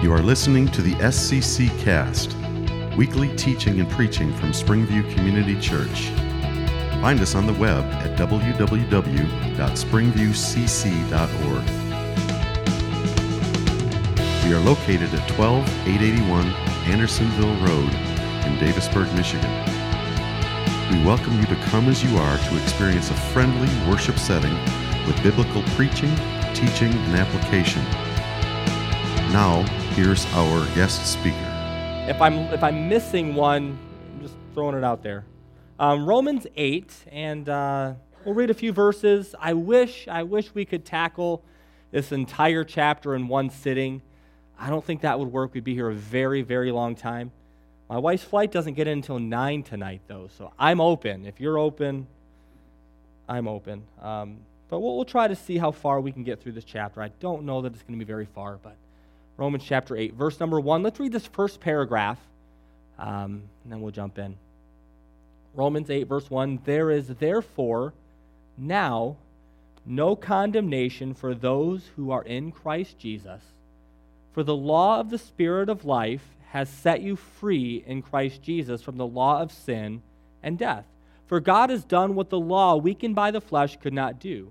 You are listening to the SCC Cast, weekly teaching and preaching from Springview Community Church. Find us on the web at www.springviewcc.org. We are located at 12881 Andersonville Road in Davisburg, Michigan. We welcome you to come as you are to experience a friendly worship setting with biblical preaching, teaching, and application. Now, here's our guest speaker. If I'm if I'm missing one, I'm just throwing it out there. Um, Romans eight, and uh, we'll read a few verses. I wish I wish we could tackle this entire chapter in one sitting. I don't think that would work. We'd be here a very very long time. My wife's flight doesn't get in until nine tonight, though, so I'm open. If you're open, I'm open. Um, but we'll, we'll try to see how far we can get through this chapter. I don't know that it's going to be very far, but. Romans chapter 8, verse number 1. Let's read this first paragraph, um, and then we'll jump in. Romans 8, verse 1 There is therefore now no condemnation for those who are in Christ Jesus. For the law of the Spirit of life has set you free in Christ Jesus from the law of sin and death. For God has done what the law, weakened by the flesh, could not do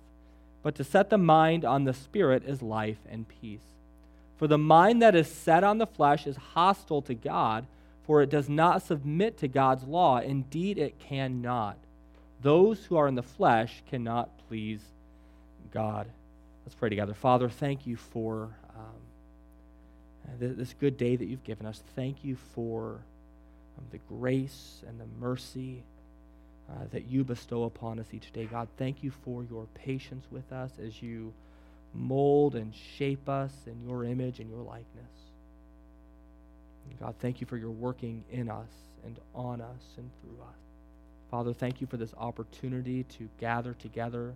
but to set the mind on the Spirit is life and peace. For the mind that is set on the flesh is hostile to God, for it does not submit to God's law. Indeed, it cannot. Those who are in the flesh cannot please God. Let's pray together. Father, thank you for um, this good day that you've given us. Thank you for um, the grace and the mercy uh, that you bestow upon us each day. God, thank you for your patience with us as you mold and shape us in your image and your likeness. God, thank you for your working in us and on us and through us. Father, thank you for this opportunity to gather together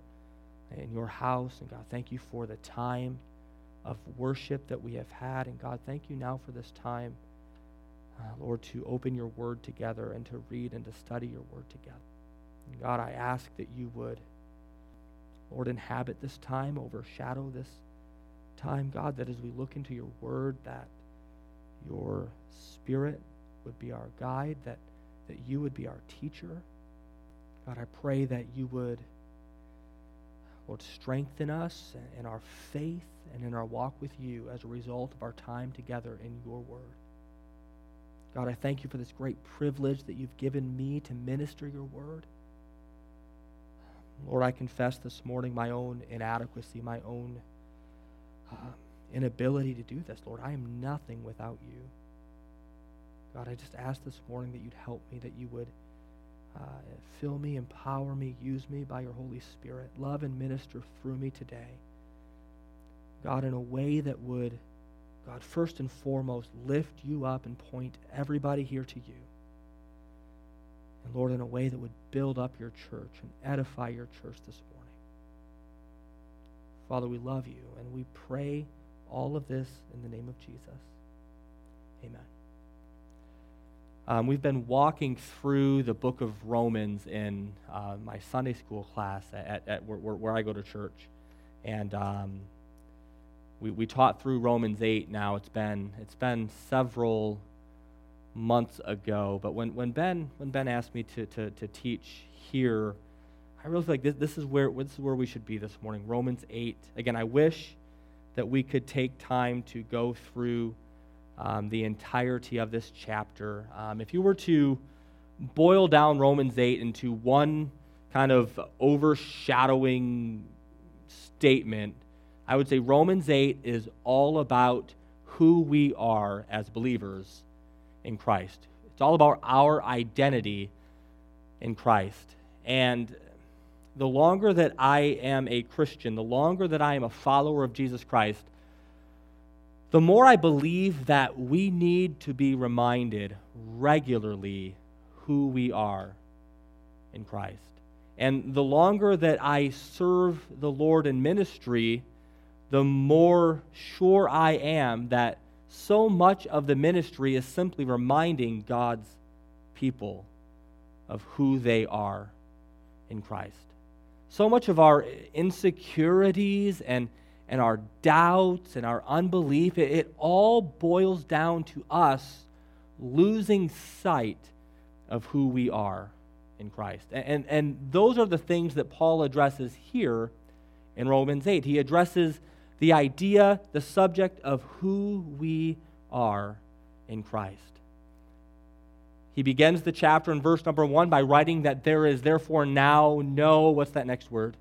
in your house. And God, thank you for the time of worship that we have had. And God, thank you now for this time, uh, Lord, to open your word together and to read and to study your word together. God, I ask that you would, Lord, inhabit this time, overshadow this time, God, that as we look into your word, that your spirit would be our guide, that, that you would be our teacher. God, I pray that you would, Lord, strengthen us in our faith and in our walk with you as a result of our time together in your word. God, I thank you for this great privilege that you've given me to minister your word. Lord, I confess this morning my own inadequacy, my own uh, inability to do this. Lord, I am nothing without you. God, I just ask this morning that you'd help me, that you would uh, fill me, empower me, use me by your Holy Spirit. Love and minister through me today. God, in a way that would, God, first and foremost, lift you up and point everybody here to you. And Lord, in a way that would build up your church and edify your church this morning. Father, we love you and we pray all of this in the name of Jesus. Amen. Um, we've been walking through the book of Romans in uh, my Sunday school class at, at where, where, I go to church. And um, we, we taught through Romans 8 now. It's been, it's been several months ago. But when, when, ben, when Ben asked me to, to, to teach here, I really feel like this, this, is where, this is where we should be this morning. Romans 8. Again, I wish that we could take time to go through um, the entirety of this chapter. Um, if you were to boil down Romans 8 into one kind of overshadowing statement, I would say Romans 8 is all about who we are as believers in Christ. It's all about our identity in Christ. And the longer that I am a Christian, the longer that I am a follower of Jesus Christ, the more I believe that we need to be reminded regularly who we are in Christ. And the longer that I serve the Lord in ministry, the more sure I am that so much of the ministry is simply reminding God's people of who they are in Christ. So much of our insecurities and, and our doubts and our unbelief, it, it all boils down to us losing sight of who we are in Christ. And, and, and those are the things that Paul addresses here in Romans 8. He addresses the idea, the subject of who we are in Christ. He begins the chapter in verse number one by writing that there is therefore now no, what's that next word?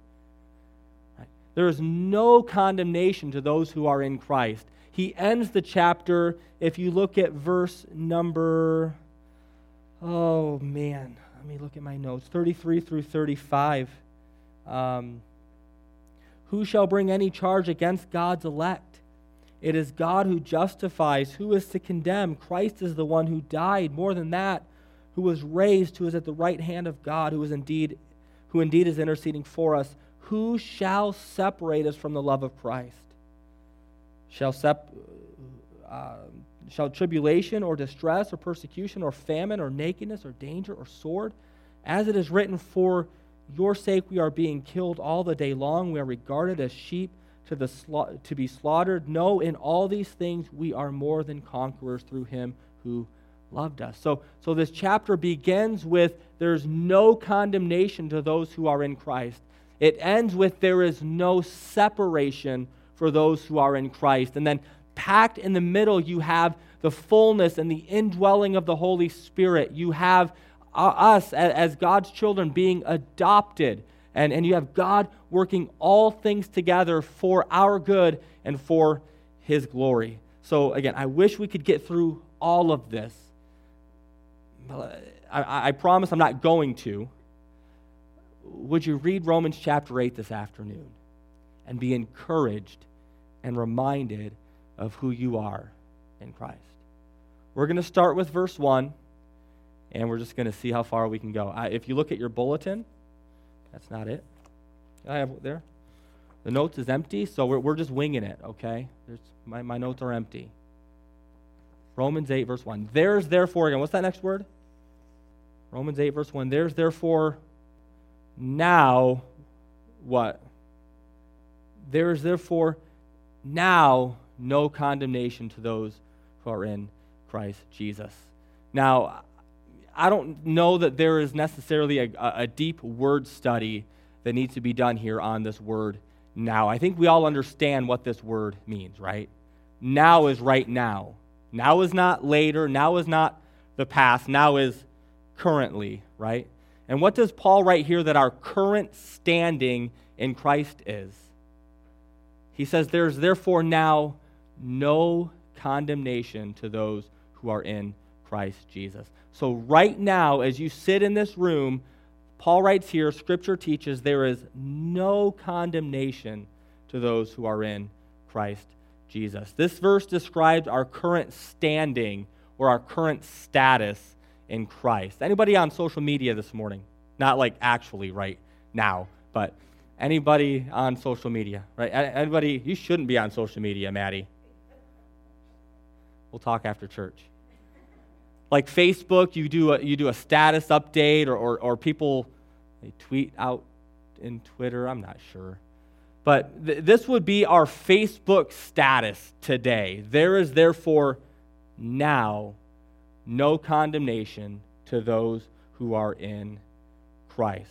There is no condemnation to those who are in Christ. He ends the chapter, if you look at verse number, oh man, let me look at my notes 33 through 35. Um, who shall bring any charge against God's elect? It is God who justifies. Who is to condemn? Christ is the one who died. More than that, who was raised, who is at the right hand of God, who is indeed, who indeed is interceding for us. Who shall separate us from the love of Christ? Shall sep- uh, shall tribulation or distress or persecution or famine or nakedness or danger or sword? As it is written, for your sake we are being killed all the day long. We are regarded as sheep to, the sla- to be slaughtered. No, in all these things we are more than conquerors through him who loved us. So, so this chapter begins with there's no condemnation to those who are in Christ. It ends with there is no separation for those who are in Christ. And then packed in the middle, you have the fullness and the indwelling of the Holy Spirit. You have Uh, us as God's children being adopted. And, and you have God working all things together for our good and for his glory. So, again, I wish we could get through all of this. I, I promise I'm not going to. Would you read Romans chapter 8 this afternoon and be encouraged and reminded of who you are in Christ? We're going to start with verse 1 and we're just going to see how far we can go. I, if you look at your bulletin, that's not it. I have there. The notes is empty, so we're, we're just winging it, okay? There's, my, my notes are empty. Romans 8, verse 1. There's therefore, again, what's that next word? Romans 8, verse 1. There's therefore now what? There is therefore now no condemnation to those who are in Christ Jesus. Now, I don't know that there is necessarily a, a deep word study that needs to be done here on this word now. I think we all understand what this word means, right? Now is right now. Now is not later. Now is not the past. Now is currently, right? And what does Paul write here that our current standing in Christ is? He says, There's therefore now no condemnation to those who are in Christ Jesus. So, right now, as you sit in this room, Paul writes here, Scripture teaches there is no condemnation to those who are in Christ Jesus. This verse describes our current standing or our current status in Christ. Anybody on social media this morning? Not like actually right now, but anybody on social media, right? Anybody, you shouldn't be on social media, Maddie. We'll talk after church like Facebook, you do a, you do a status update, or, or, or people they tweet out in Twitter. I'm not sure. But th- this would be our Facebook status today. There is therefore now no condemnation to those who are in Christ.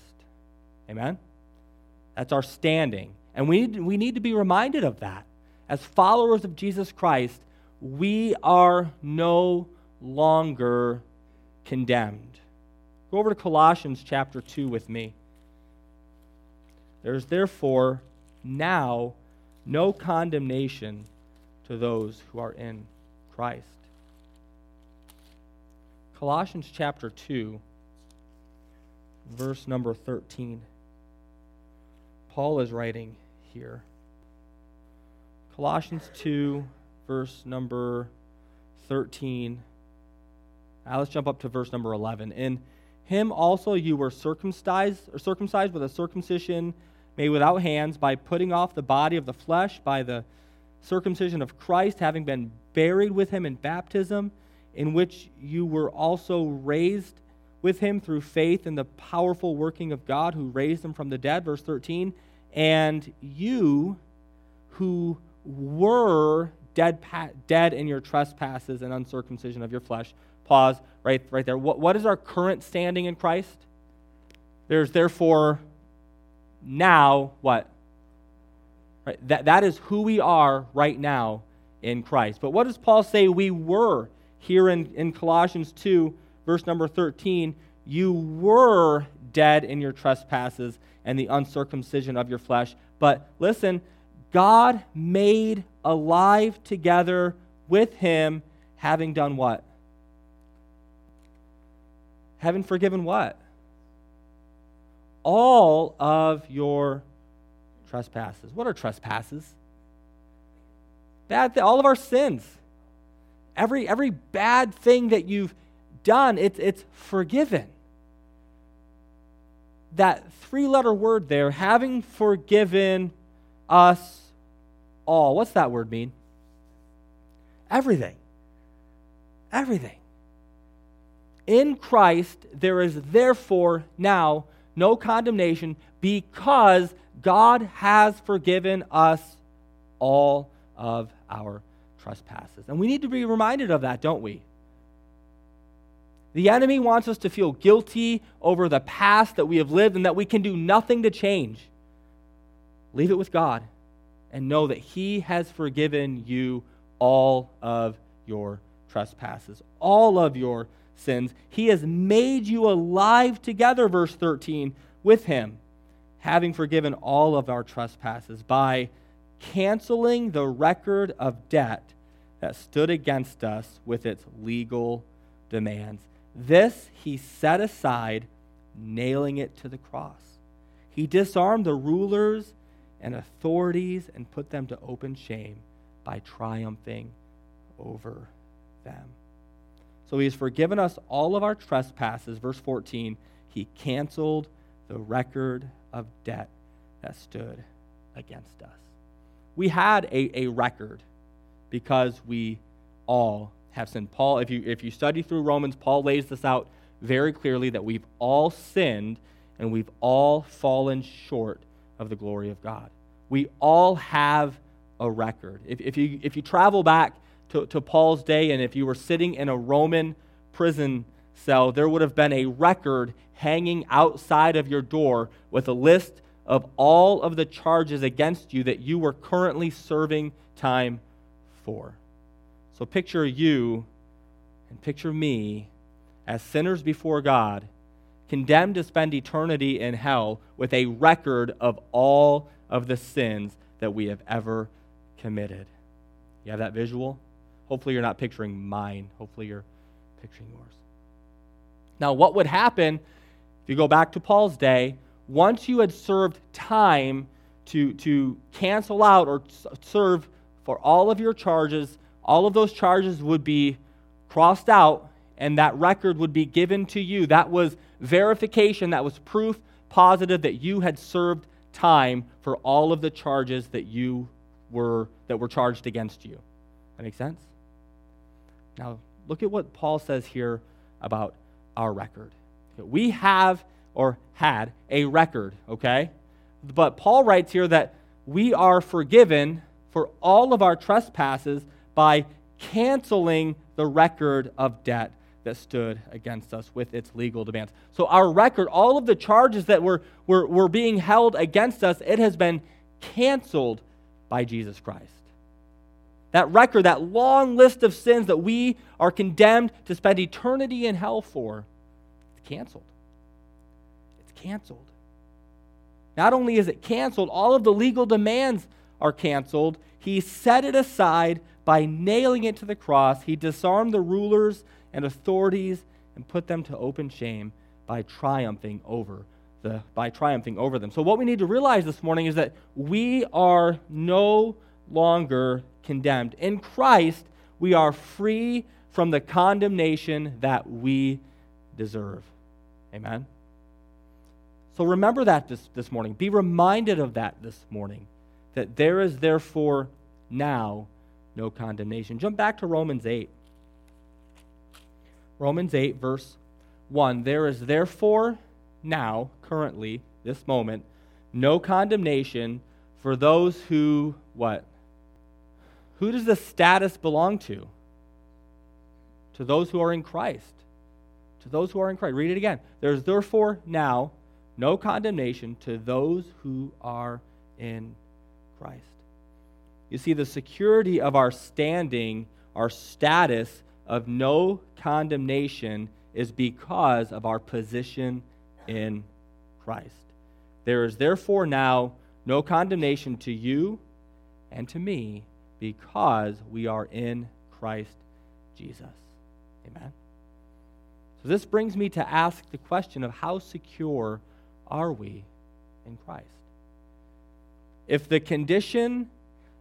Amen? That's our standing. And we need, we need to be reminded of that. As followers of Jesus Christ, we are no longer condemned. Go over to Colossians chapter 2 with me. There's therefore now no condemnation to those who are in Christ. Colossians chapter 2, verse number 13. Paul is writing here. Colossians 2, verse number 13. Now let's jump up to verse number 11. In him also you were circumcised, or circumcised with a circumcision made without hands, by putting off the body of the flesh, by the circumcision of Christ, having been buried with him in baptism, in which you were also raised with him through faith in the powerful working of God who raised him from the dead. Verse 13. And you who were dead, dead in your trespasses and uncircumcision of your flesh. Pause right, right there. What, what is our current standing in Christ? There's therefore now what? Right, that, that is who we are right now in Christ. But what does Paul say we were here in, in Colossians 2, verse number 13? You were dead in your trespasses and the uncircumcision of your flesh. But listen, God made alive together with him, having done what? Having forgiven what? All of your trespasses. What are trespasses? Bad th- all of our sins. Every every bad thing that you've done, it's it's forgiven. That three-letter word there, having forgiven us all. What's that word mean? Everything. Everything. In Christ, there is therefore now no condemnation because God has forgiven us all of our trespasses. And we need to be reminded of that, don't we? The enemy wants us to feel guilty over the past that we have lived and that we can do nothing to change. Leave it with God and know that He has forgiven you all of your trespasses, all of your sins. He has made you alive together, verse 13, with Him, having forgiven all of our trespasses by canceling the record of debt that stood against us with its legal demands. This He set aside, nailing it to the cross. He disarmed the rulers and authorities and put them to open shame by triumphing over them. So he has forgiven us all of our trespasses. Verse 14, he canceled the record of debt that stood against us. We had a, a record because we all have sinned. Paul, if you, if you study through Romans, Paul lays this out very clearly that we've all sinned and we've all fallen short of the glory of God. We all have a record. If, if, you, if you travel back to, to Paul's day and if you were sitting in a Roman prison cell, there would have been a record hanging outside of your door with a list of all of the charges against you that you were currently serving time for. So picture you and picture me as sinners before God condemned to spend eternity in hell with a record of all of the sins that we have ever committed. You have that visual? Hopefully, you're not picturing mine. Hopefully, you're picturing yours. Now, what would happen if you go back to Paul's day? Once you had served time to, to cancel out or serve for all of your charges, all of those charges would be crossed out and that record would be given to you. That was verification, that was proof positive that you had served time for all of the charges that you were that were charged against you. That makes sense? Now, look at what Paul says here about our record. We have or had a record, okay? But Paul writes here that we are forgiven for all of our trespasses by canceling the record of debt that stood against us with its legal demands. So, our record, all of the charges that were, were, were being held against us, it has been canceled by Jesus Christ. That record, that long list of sins that we are condemned to spend eternity in hell for, it's canceled. It's canceled. Not only is it canceled, all of the legal demands are canceled. He set it aside by nailing it to the cross. He disarmed the rulers and authorities and put them to open shame by triumphing over the by triumphing over them. So what we need to realize this morning is that we are no longer condemned. In Christ, we are free from the condemnation that we deserve. Amen? So remember that this, this morning. Be reminded of that this morning, that there is therefore now no condemnation. Jump back to Romans 8. Romans 8, verse 1. There is therefore now, currently, this moment, no condemnation for those who, what? Who does the status belong to? To those who are in Christ. To those who are in Christ. Read it again. There is therefore now no condemnation to those who are in Christ. You see, the security of our standing, our status of no condemnation, is because of our position in Christ. There is therefore now no condemnation to you and to me because we are in Christ Jesus. Amen. So this brings me to ask the question of how secure are we in Christ? If the condition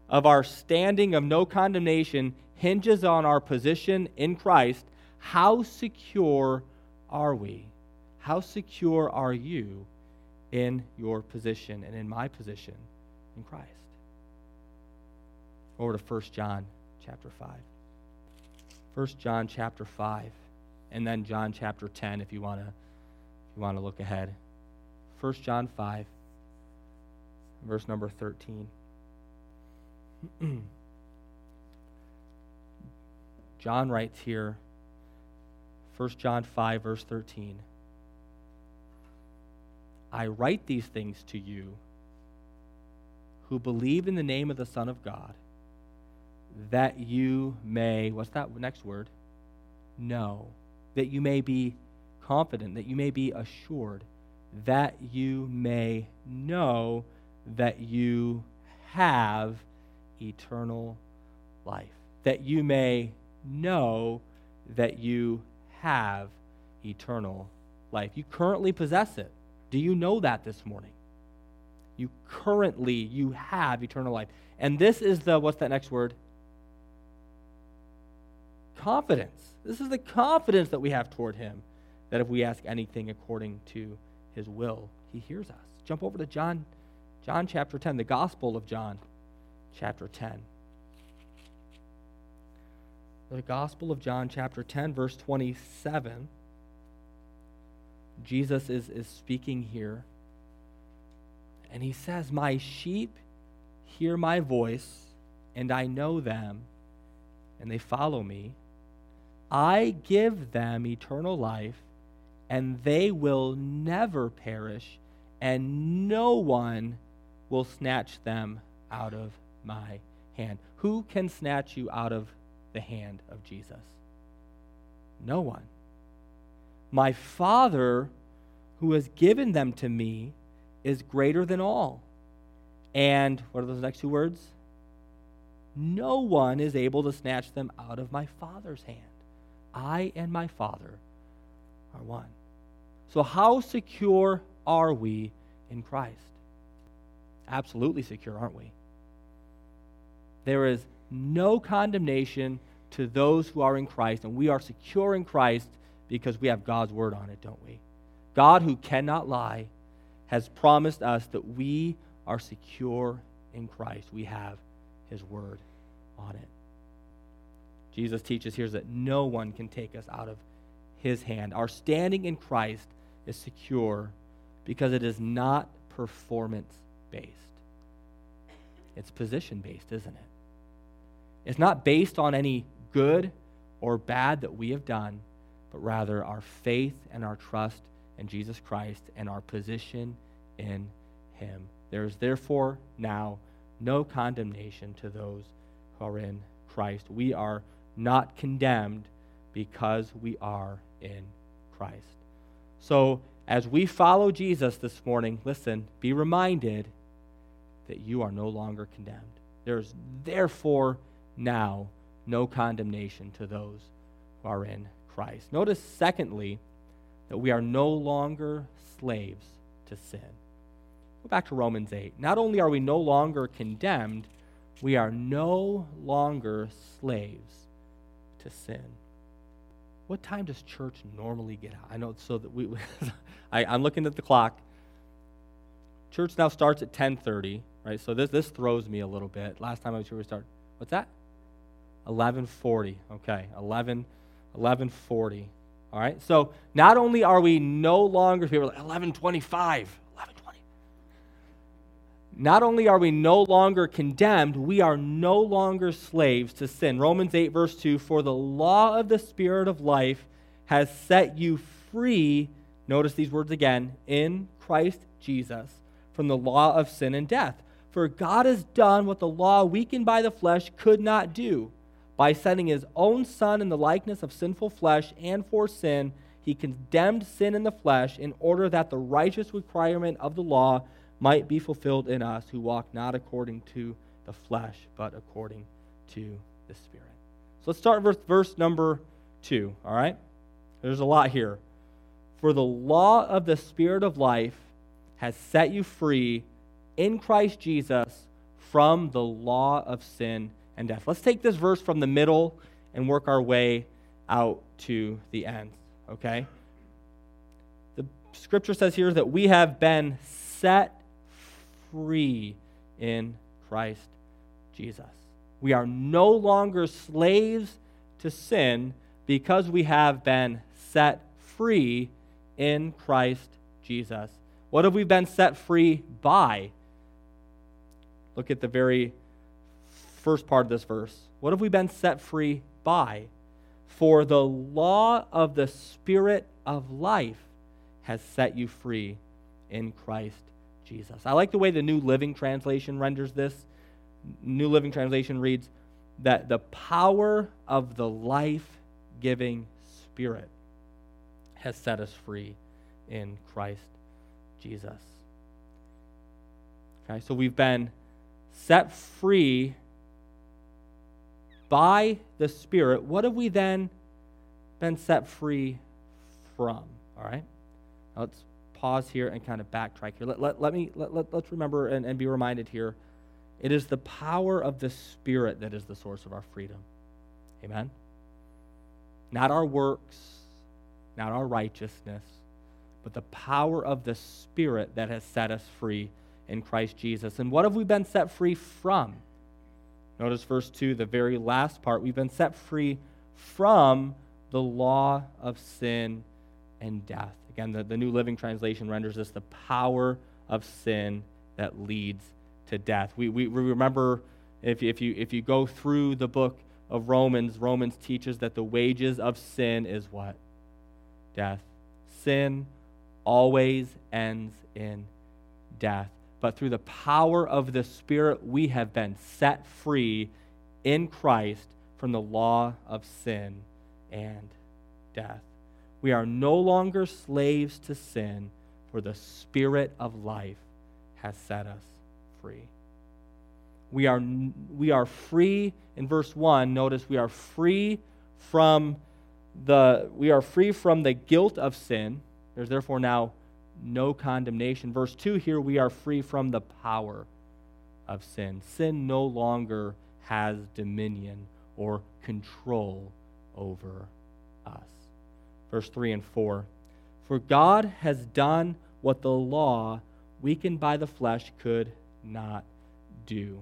of our standing of no condemnation hinges on our position in Christ, how secure are we? How secure are you in your position and in my position in Christ? Over to 1 John chapter 5. 1 John chapter 5 and then John chapter 10 if you want to if you want to look ahead. 1 John 5 verse number 13. John writes here 1 John 5 verse 13. I write these things to you who believe in the name of the Son of God that you may what's that next word? Know that you may be confident, that you may be assured, that you may know that you have eternal life. That you may know that you have eternal life. You currently possess it. Do you know that this morning? You currently you have eternal life. And this is the what's that next word? Confidence. This is the confidence that we have toward him that if we ask anything according to his will, he hears us. Jump over to John John chapter 10, the Gospel of John chapter 10. The Gospel of John chapter 10 verse 27. Jesus is, is speaking here. And he says, My sheep hear my voice, and I know them, and they follow me. I give them eternal life, and they will never perish, and no one will snatch them out of my hand. Who can snatch you out of the hand of Jesus? No one. My Father, who has given them to me, is greater than all. And what are those next two words? No one is able to snatch them out of my Father's hand. I and my Father are one. So, how secure are we in Christ? Absolutely secure, aren't we? There is no condemnation to those who are in Christ, and we are secure in Christ because we have God's word on it, don't we? God, who cannot lie, has promised us that we are secure in Christ. We have his word on it. Jesus teaches here that no one can take us out of his hand. Our standing in Christ is secure because it is not performance based. It's position based, isn't it? It's not based on any good or bad that we have done, but rather our faith and our trust in Jesus Christ and our position in him. There is therefore now no condemnation to those who are in Christ. We are not condemned because we are in Christ. So, as we follow Jesus this morning, listen, be reminded that you are no longer condemned. There's therefore now no condemnation to those who are in Christ. Notice, secondly, that we are no longer slaves to sin. Go back to Romans 8. Not only are we no longer condemned, We are no longer slaves to sin. What time does church normally get out? I know so that we, I, I'm looking at the clock. Church now starts at 10:30, right? So this this throws me a little bit. Last time I was here, we started. What's that? 11:40. Okay, 11, 11:40. All right. So not only are we no longer people like 11:25, 11:20. Not only are we no longer condemned, we are no longer slaves to sin. Romans 8 verse 2, for the law of the spirit of life has set you free. Notice these words again, in Christ Jesus from the law of sin and death. For God has done what the law, weakened by the flesh, could not do. By sending his own Son in the likeness of sinful flesh and for sin, he condemned sin in the flesh in order that the righteous requirement of the law might be fulfilled in us who walk not according to the flesh, but according to the Spirit. So let's start with verse number two, all right? There's a lot here. For the law of the Spirit of life has set you free in Christ Jesus from the law of sin and death. Let's take this verse from the middle and work our way out to the end, okay? The scripture says here that we have been set free in Christ Jesus. We are no longer slaves to sin because we have been set free in Christ Jesus. What have we been set free by? Look at the very first part of this verse. What have we been set free by? For the law of the Spirit of life has set you free in Christ Jesus. I like the way the New Living Translation renders this. New Living Translation reads that the power of the life giving Spirit has set us free in Christ Jesus. Okay, so we've been set free by the Spirit. What have we then been set free from? All right? Let's pause here and kind of backtrack here. Let, let, let me, let, let, let's remember and, and be reminded here. It is the power of the Spirit that is the source of our freedom. Amen? Not our works, not our righteousness, but the power of the Spirit that has set us free in Christ Jesus. And what have we been set free from? Notice verse 2, the very last part. We've been set free from the law of sin and death. Again, the, the New Living Translation renders this the power of sin that leads to death. We, we, we remember if, if, you, if you go through the book of Romans, Romans teaches that the wages of sin is what? Death. Sin always ends in death. But through the power of the Spirit, we have been set free in Christ from the law of sin and death. We are no longer slaves to sin, for the Spirit of life has set us free. We are, we are free in verse 1. Notice we are free from the we are free from the guilt of sin there's therefore now no condemnation. Verse 2 here, we are free from the power of sin. Sin no longer has dominion or control over us. Verse 3 and 4 For God has done what the law, weakened by the flesh, could not do.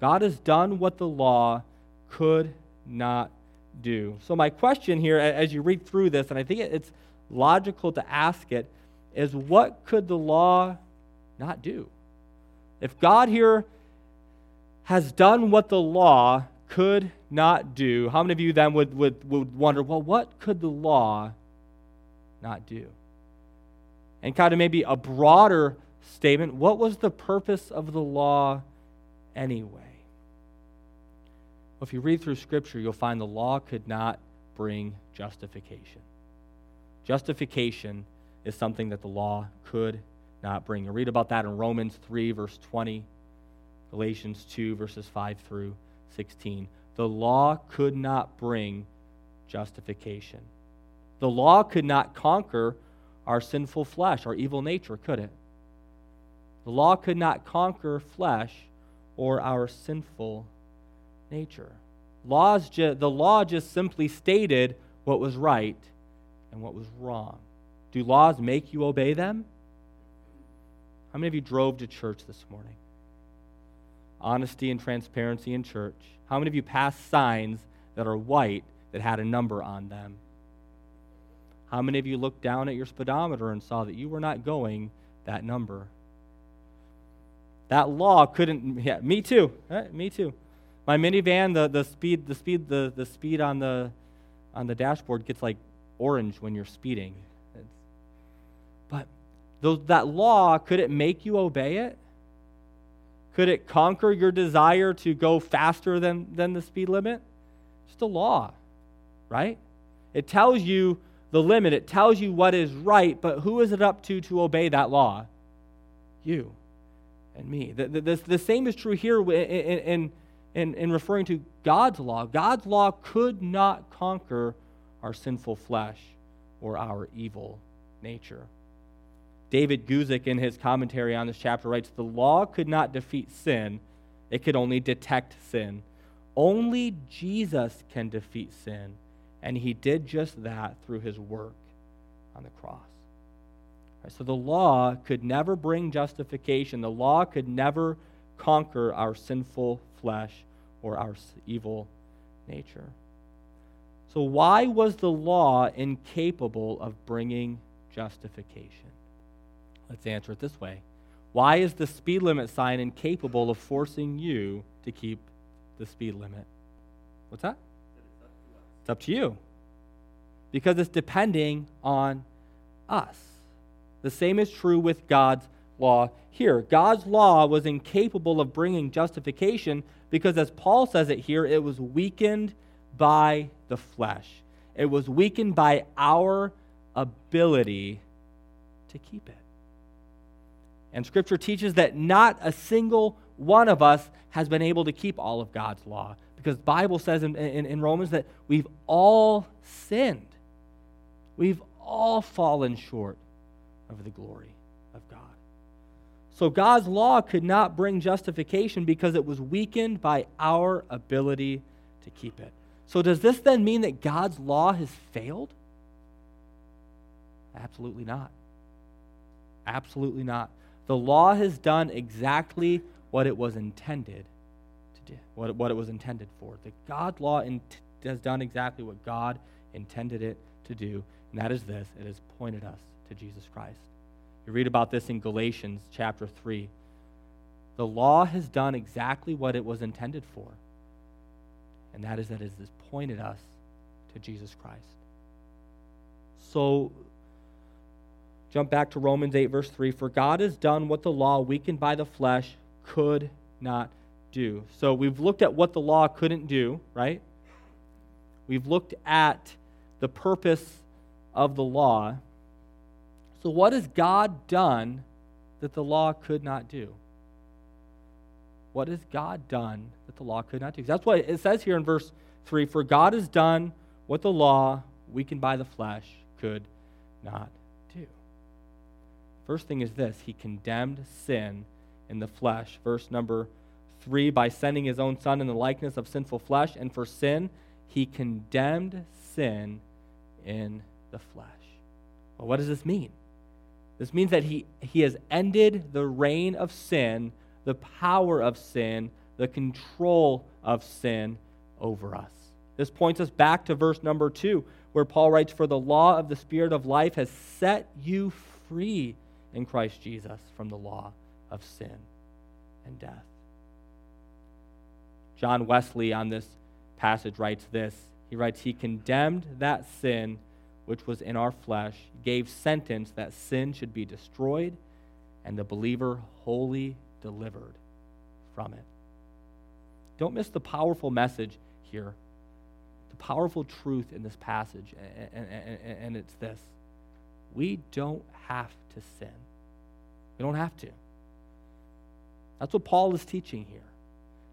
God has done what the law could not do. So, my question here, as you read through this, and I think it's logical to ask it is what could the law not do? If God here has done what the law could not do, how many of you then would, would, would wonder, well, what could the law not do? And kind of maybe a broader statement, what was the purpose of the law anyway? Well, if you read through Scripture, you'll find the law could not bring justification. Justification is something that the law could not bring. You read about that in Romans 3, verse 20, Galatians 2, verses 5 through 16. The law could not bring justification. The law could not conquer our sinful flesh, our evil nature, could it? The law could not conquer flesh or our sinful nature. Laws ju- the law just simply stated what was right and what was wrong. Do laws make you obey them? How many of you drove to church this morning? Honesty and transparency in church. How many of you passed signs that are white that had a number on them? How many of you looked down at your speedometer and saw that you were not going that number? That law couldn't, yeah, me too, right? me too. My minivan, the, the speed, the speed, the, the speed on the, on the dashboard gets like orange when you're speeding. It's, but those, that law, could it make you obey it? Could it conquer your desire to go faster than, than the speed limit? Just a law, right? It tells you the limit, it tells you what is right, but who is it up to to obey that law? You and me. The, the, the, the same is true here in, in, in, in referring to God's law. God's law could not conquer our sinful flesh or our evil nature. David Guzik, in his commentary on this chapter, writes The law could not defeat sin, it could only detect sin. Only Jesus can defeat sin, and he did just that through his work on the cross. Right, so the law could never bring justification, the law could never conquer our sinful flesh or our evil nature. So, why was the law incapable of bringing justification? Let's answer it this way Why is the speed limit sign incapable of forcing you to keep the speed limit? What's that? It's up to you. Because it's depending on us. The same is true with God's law here. God's law was incapable of bringing justification because, as Paul says it here, it was weakened by the flesh. It was weakened by our ability to keep it. And Scripture teaches that not a single one of us has been able to keep all of God's law. Because the Bible says in, in, in Romans that we've all sinned. We've all fallen short of the glory of God. So God's law could not bring justification because it was weakened by our ability to keep it. So does this then mean that God's law has failed? Absolutely not. Absolutely not. The law has done exactly what it was intended to do, what, what it was intended for. The God law in, has done exactly what God intended it to do, and that is this it has pointed us to Jesus Christ. You read about this in Galatians chapter 3. The law has done exactly what it was intended for, and that is that it has pointed us to Jesus Christ. So Jump back to Romans 8, verse 3. For God has done what the law, weakened by the flesh, could not do. So we've looked at what the law couldn't do, right? We've looked at the purpose of the law. So, what has God done that the law could not do? What has God done that the law could not do? That's what it says here in verse 3 For God has done what the law, weakened by the flesh, could not First thing is this He condemned sin in the flesh. Verse number three by sending his own son in the likeness of sinful flesh. And for sin, he condemned sin in the flesh. Well, what does this mean? This means that he, he has ended the reign of sin, the power of sin, the control of sin over us. This points us back to verse number two, where Paul writes, For the law of the Spirit of life has set you free in Christ Jesus from the law of sin and death. John Wesley on this passage writes this. He writes, He condemned that sin which was in our flesh, gave sentence that sin should be destroyed, and the believer wholly delivered from it. Don't miss the powerful message here, the powerful truth in this passage, and, it's this we don't have to sin. We don't have to. That's what Paul is teaching here.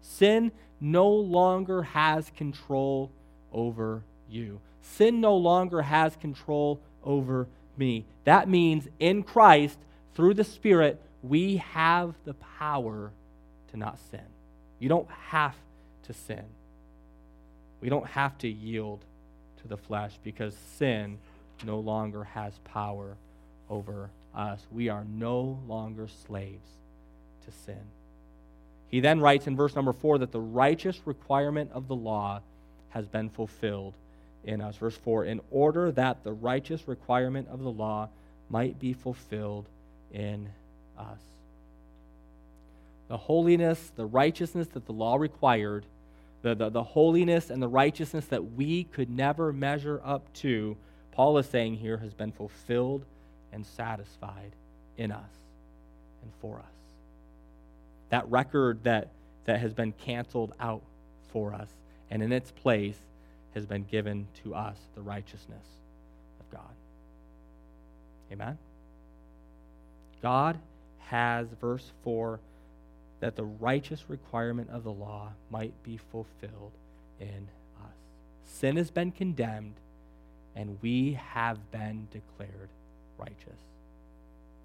Sin no longer has control over you. Sin no longer has control over me. That means in Christ, through the Spirit, we have the power to not sin. You don't have to sin. We don't have to yield to the flesh because sin no longer has power over us. We are no longer slaves to sin. He then writes in verse number four that the righteous requirement of the law has been fulfilled in us. Verse 4 In order that the righteous requirement of the law might be fulfilled in us. The holiness, the righteousness that the law required, the, the, the holiness and the righteousness that we could never measure up to, Paul is saying here, has been fulfilled and satisfied in us and for us. That record that, that has been canceled out for us, and in its place has been given to us the righteousness of God. Amen? God has, verse 4, that the righteous requirement of the law might be fulfilled in us. Sin has been condemned, and we have been declared righteous.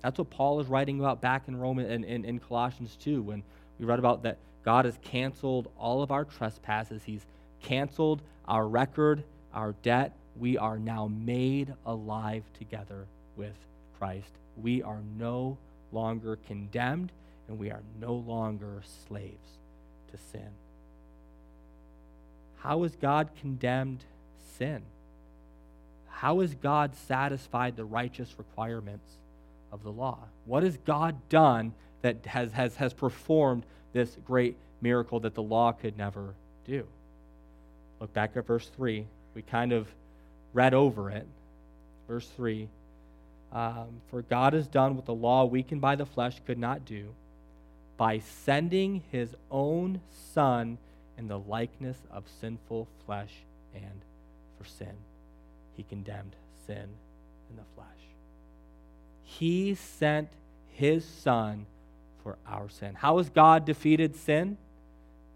That's what Paul is writing about back in Roman in, in, in Colossians 2 when we read about that God has canceled all of our trespasses. He's canceled our record, our debt. We are now made alive together with Christ. We are no longer condemned, and we are no longer slaves to sin. How has God condemned sin? How has God satisfied the righteous requirements of the law? What has God done that has, has, has performed this great miracle that the law could never do? Look back at verse 3. We kind of read over it. Verse 3 um, For God has done what the law, weakened by the flesh, could not do by sending his own Son in the likeness of sinful flesh and for sin. He condemned sin in the flesh. He sent his Son for our sin. How has God defeated sin?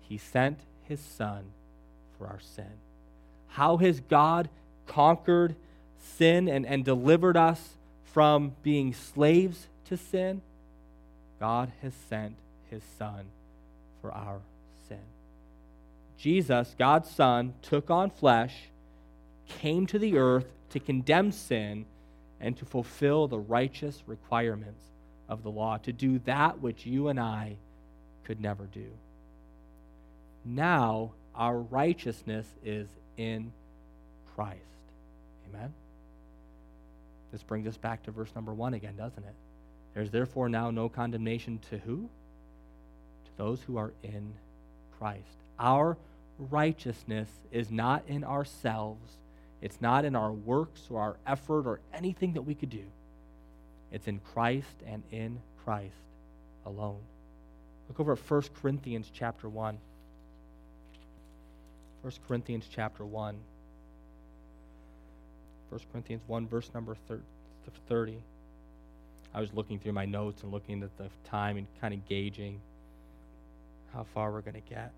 He sent his Son for our sin. How has God conquered sin and, and delivered us from being slaves to sin? God has sent his Son for our sin. Jesus, God's Son, took on flesh, came to the earth to condemn sin and to fulfill the righteous requirements of the law, to do that which you and I could never do. Now, our righteousness is in Christ. Amen? This brings us back to verse number one again, doesn't it? There's therefore now no condemnation to who? To those who are in Christ. Our righteousness is not in ourselves, it's not in our works or our effort or anything that we could do. It's in Christ and in Christ alone. Look over at 1 Corinthians chapter 1. 1 Corinthians chapter 1. 1 Corinthians 1, verse number 30. I was looking through my notes and looking at the time and kind of gauging how far we're going to get.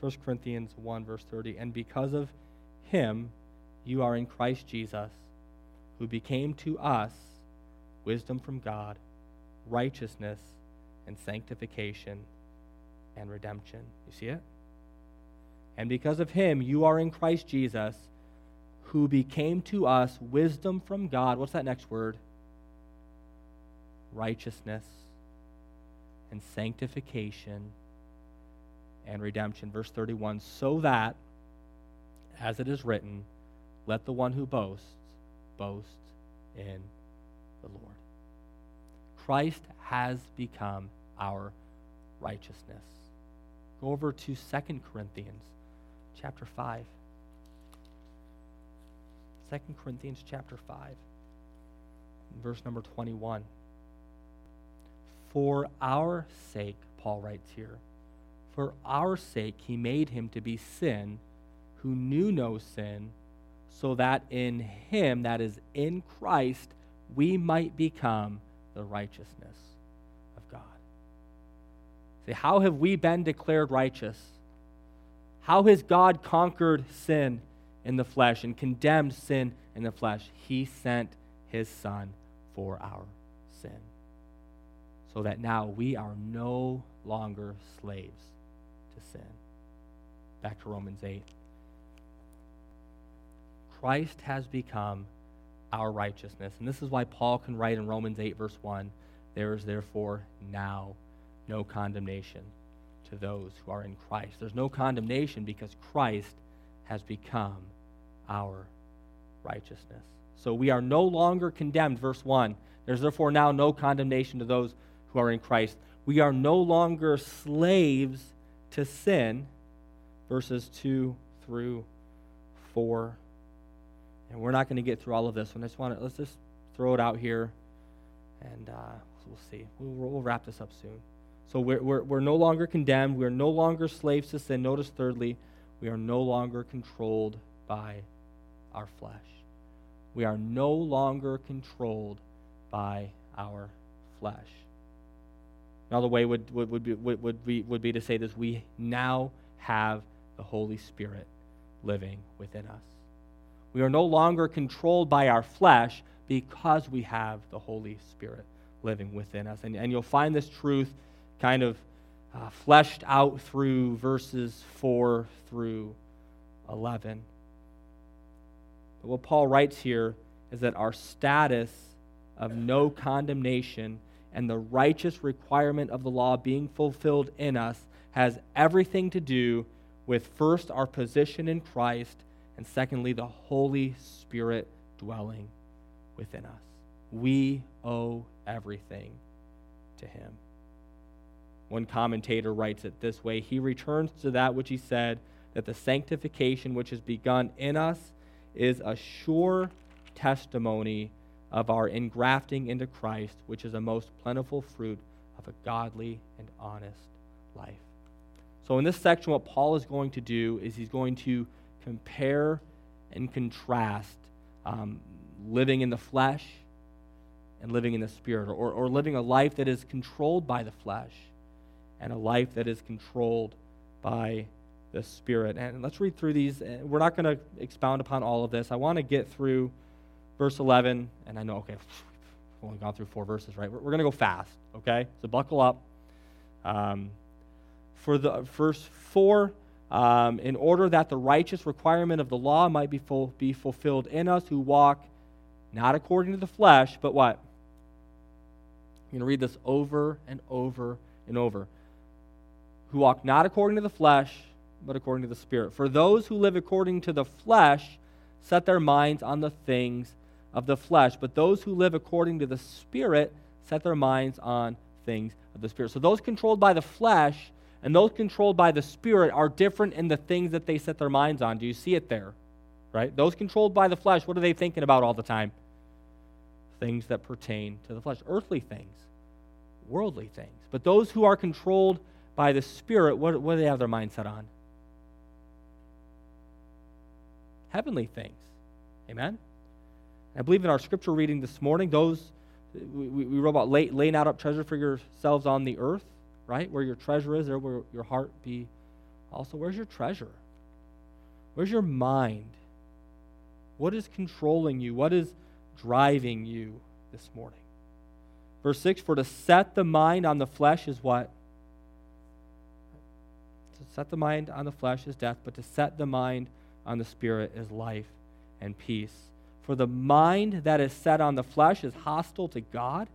1 Corinthians 1, verse 30. And because of him, you are in Christ Jesus, who became to us wisdom from God, righteousness, and sanctification and redemption. You see it? And because of him, you are in Christ Jesus, who became to us wisdom from God. What's that next word? Righteousness and sanctification and redemption. Verse 31 so that, as it is written, let the one who boasts boast in the Lord. Christ has become our righteousness. Go over to 2 Corinthians chapter 5. 2 Corinthians chapter 5, verse number 21. For our sake, Paul writes here, for our sake he made him to be sin who knew no sin, so that in him, that is in Christ, we might become the righteousness of God. See, how have we been declared righteous? How has God conquered sin in the flesh and condemned sin in the flesh? He sent his Son for our sin. So that now we are no longer slaves to sin. Back to Romans 8. Christ has become our righteousness. And this is why Paul can write in Romans 8, verse 1 There is therefore now no condemnation to those who are in Christ. There's no condemnation because Christ has become our righteousness. So we are no longer condemned, verse 1. There's therefore now no condemnation to those who are in Christ. We are no longer slaves to sin, verses 2 through 4. And we're not going to get through all of this one. I just want to, let's just throw it out here, and uh, we'll see. We'll, we'll wrap this up soon. So we're, we're, we're no longer condemned. We're no longer slaves to sin. Notice, thirdly, we are no longer controlled by our flesh. We are no longer controlled by our flesh. Another way would, would, would, be, would, would, be, would be to say this we now have the Holy Spirit living within us. We are no longer controlled by our flesh because we have the Holy Spirit living within us. And, and you'll find this truth kind of uh, fleshed out through verses 4 through 11. But what Paul writes here is that our status of no condemnation and the righteous requirement of the law being fulfilled in us has everything to do with first our position in Christ and secondly the Holy Spirit dwelling within us. We owe everything to him. One commentator writes it this way He returns to that which he said, that the sanctification which has begun in us is a sure testimony of our engrafting into Christ, which is a most plentiful fruit of a godly and honest life. So, in this section, what Paul is going to do is he's going to compare and contrast um, living in the flesh and living in the spirit, or, or living a life that is controlled by the flesh and a life that is controlled by the Spirit. And let's read through these. We're not going to expound upon all of this. I want to get through verse 11. And I know, okay, we've only gone through four verses, right? We're, we're going to go fast, okay? So buckle up. Um, for the verse 4, um, in order that the righteous requirement of the law might be, full, be fulfilled in us who walk not according to the flesh, but what? You're going to read this over and over and over who walk not according to the flesh, but according to the Spirit. For those who live according to the flesh set their minds on the things of the flesh, but those who live according to the Spirit set their minds on things of the Spirit. So those controlled by the flesh and those controlled by the Spirit are different in the things that they set their minds on. Do you see it there? Right? Those controlled by the flesh, what are they thinking about all the time? Things that pertain to the flesh, earthly things, worldly things. But those who are controlled by the Spirit, what, what do they have their mindset on? Heavenly things. Amen? I believe in our scripture reading this morning, those we, we wrote about lay, laying out up treasure for yourselves on the earth, right? Where your treasure is, there will your heart be also. Where's your treasure? Where's your mind? What is controlling you? What is driving you this morning? Verse 6 For to set the mind on the flesh is what? To set the mind on the flesh is death, but to set the mind on the spirit is life and peace. For the mind that is set on the flesh is hostile to God,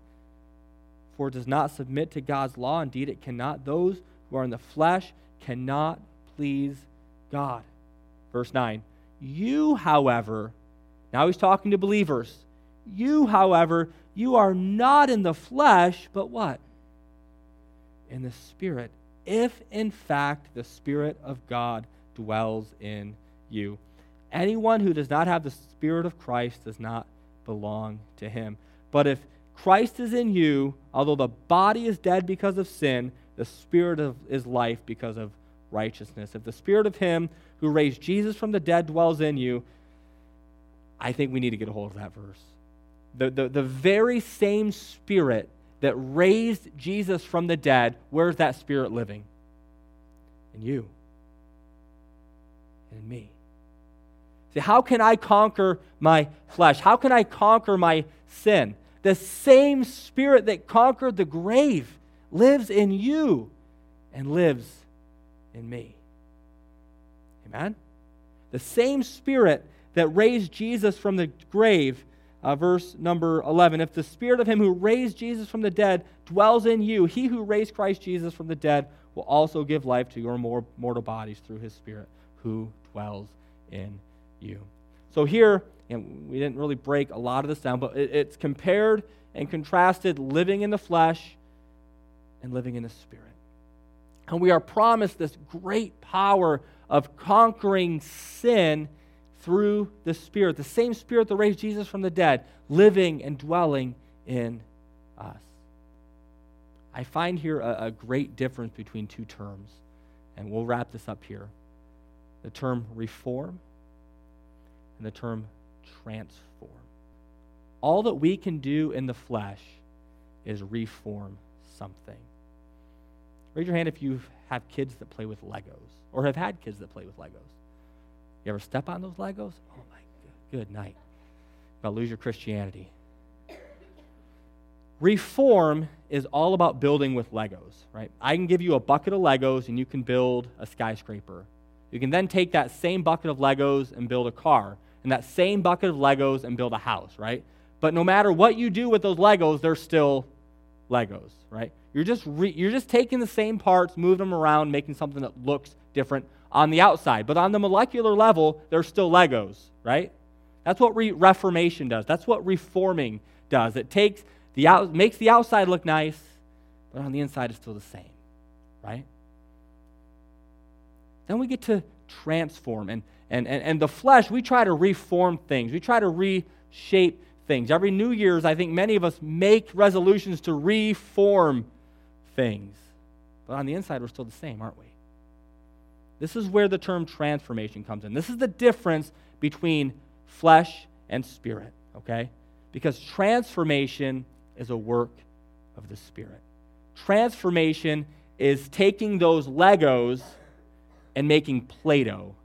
for it does not submit to God's law. Indeed, it cannot. Those who are in the flesh cannot please God. Verse 9. You, however, now he's talking to believers. You, however, you are not in the flesh, but what? In the Spirit if in fact the Spirit of God dwells in you. Anyone who does not have the Spirit of Christ does not belong to him. But if Christ is in you, although the body is dead because of sin, the Spirit of, is life because of righteousness. If the Spirit of Him who raised Jesus from the dead dwells in you, I think we need to get a hold of that verse. The, the, the very same Spirit that raised Jesus from the dead, where's that spirit living? In you and in me. See, how can I conquer my flesh? How can I conquer my sin? The same spirit that conquered the grave lives in you and lives in me. Amen? The same Spirit that raised Jesus from the grave, uh, verse number 11, if the Spirit of Him who raised Jesus from the dead dwells in you, He who raised Christ Jesus from the dead will also give life to your mortal bodies through His Spirit who dwells in you. So here, and we didn't really break a lot of this down, but it, it's compared and contrasted living in the flesh and living in the Spirit. And we are promised this great power of conquering sin through the Spirit, the same Spirit that raised Jesus from the dead, living and dwelling in us. I find here a, a great difference between two terms, and we'll wrap this up here the term reform and the term transform. All that we can do in the flesh is reform something. Raise your hand if you have kids that play with Legos or have had kids that play with Legos. You ever step on those Legos? Oh my good night. About lose your Christianity. Reform is all about building with Legos, right? I can give you a bucket of Legos and you can build a skyscraper. You can then take that same bucket of Legos and build a car, and that same bucket of Legos and build a house, right? But no matter what you do with those Legos, they're still Legos, right? You're just, re- you're just taking the same parts, moving them around, making something that looks different on the outside. But on the molecular level, they're still Legos, right? That's what re- reformation does. That's what reforming does. It takes the out, makes the outside look nice, but on the inside it's still the same, right? Then we get to transform. And, and, and, and the flesh, we try to reform things. We try to reshape things. Every New Year's, I think many of us make resolutions to reform things. But on the inside, we're still the same, aren't we? This is where the term transformation comes in. This is the difference between flesh and spirit, okay? Because transformation is a work of the Spirit. Transformation is taking those Legos and making Play Doh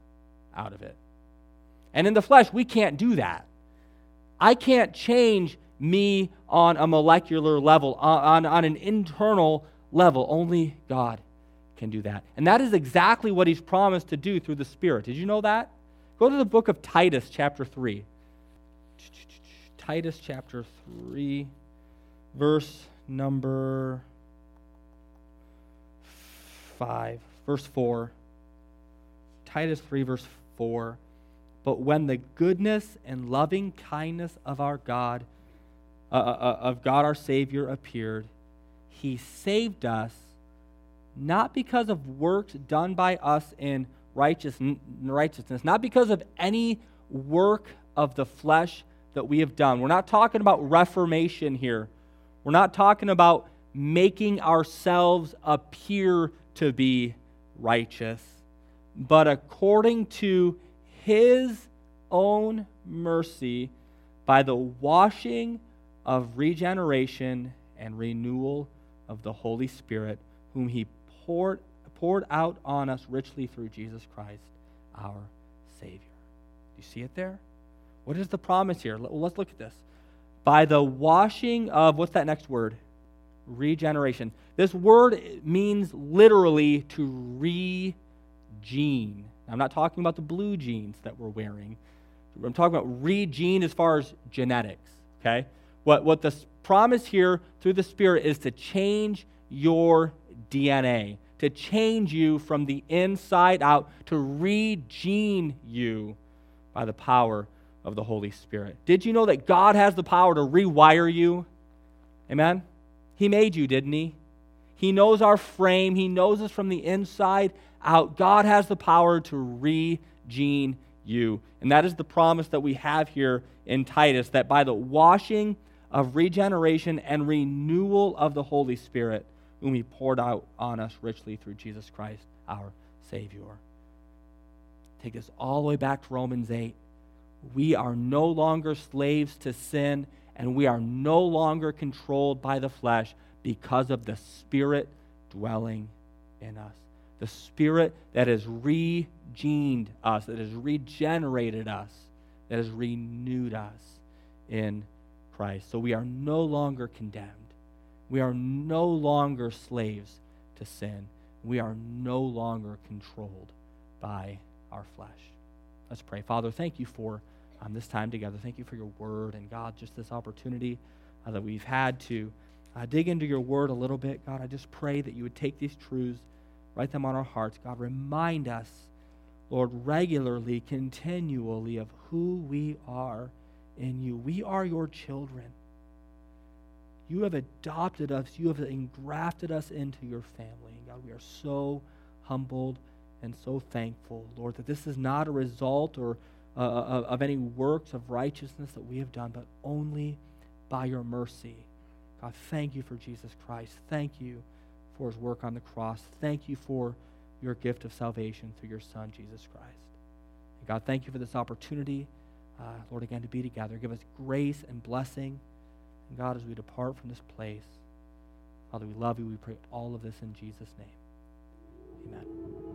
out of it. And in the flesh, we can't do that. I can't change me on a molecular level, on, on an internal level. Only God can do that. And that is exactly what He's promised to do through the Spirit. Did you know that? Go to the book of Titus, chapter 3. Titus, chapter 3, verse number 5, verse 4. Titus 3, verse 4. But when the goodness and loving kindness of our God, uh, uh, uh, of God our Savior appeared, he saved us not because of works done by us in righteousness, not because of any work of the flesh that we have done. We're not talking about reformation here. We're not talking about making ourselves appear to be righteous, but according to his own mercy by the washing of regeneration and renewal of the Holy Spirit, whom he poured, poured out on us richly through Jesus Christ, our Savior. Do you see it there? What is the promise here? Let's look at this. By the washing of, what's that next word? Regeneration. This word means literally to regene. I'm not talking about the blue jeans that we're wearing. I'm talking about regene as far as genetics, okay? What, what the promise here through the Spirit is to change your DNA, to change you from the inside out, to regene you by the power of the Holy Spirit. Did you know that God has the power to rewire you? Amen? He made you, didn't He? He knows our frame, He knows us from the inside out. God has the power to regene you. And that is the promise that we have here in Titus that by the washing of regeneration and renewal of the Holy Spirit, whom He poured out on us richly through Jesus Christ, our Savior. Take this all the way back to Romans 8. We are no longer slaves to sin, and we are no longer controlled by the flesh because of the Spirit dwelling in us the Spirit that has regened us, that has regenerated us, that has renewed us in Christ. So we are no longer condemned. We are no longer slaves to sin We are no longer controlled by our flesh. Let's pray. Father, thank you for um, this time together. Thank you for your word and God, just this opportunity uh, that we've had to uh, dig into your word a little bit. God, I just pray that you would take these truths, write them on our hearts. God, remind us, Lord, regularly, continually of who we are in you. We are your children. You have adopted us, you have engrafted us into your family. And God, we are so humbled and so thankful, Lord, that this is not a result or uh, of, of any works of righteousness that we have done, but only by your mercy. God, thank you for Jesus Christ. Thank you for his work on the cross. Thank you for your gift of salvation through your Son, Jesus Christ. And God, thank you for this opportunity, uh, Lord, again, to be together. Give us grace and blessing. And God, as we depart from this place, Father, we love you. We pray all of this in Jesus' name. Amen.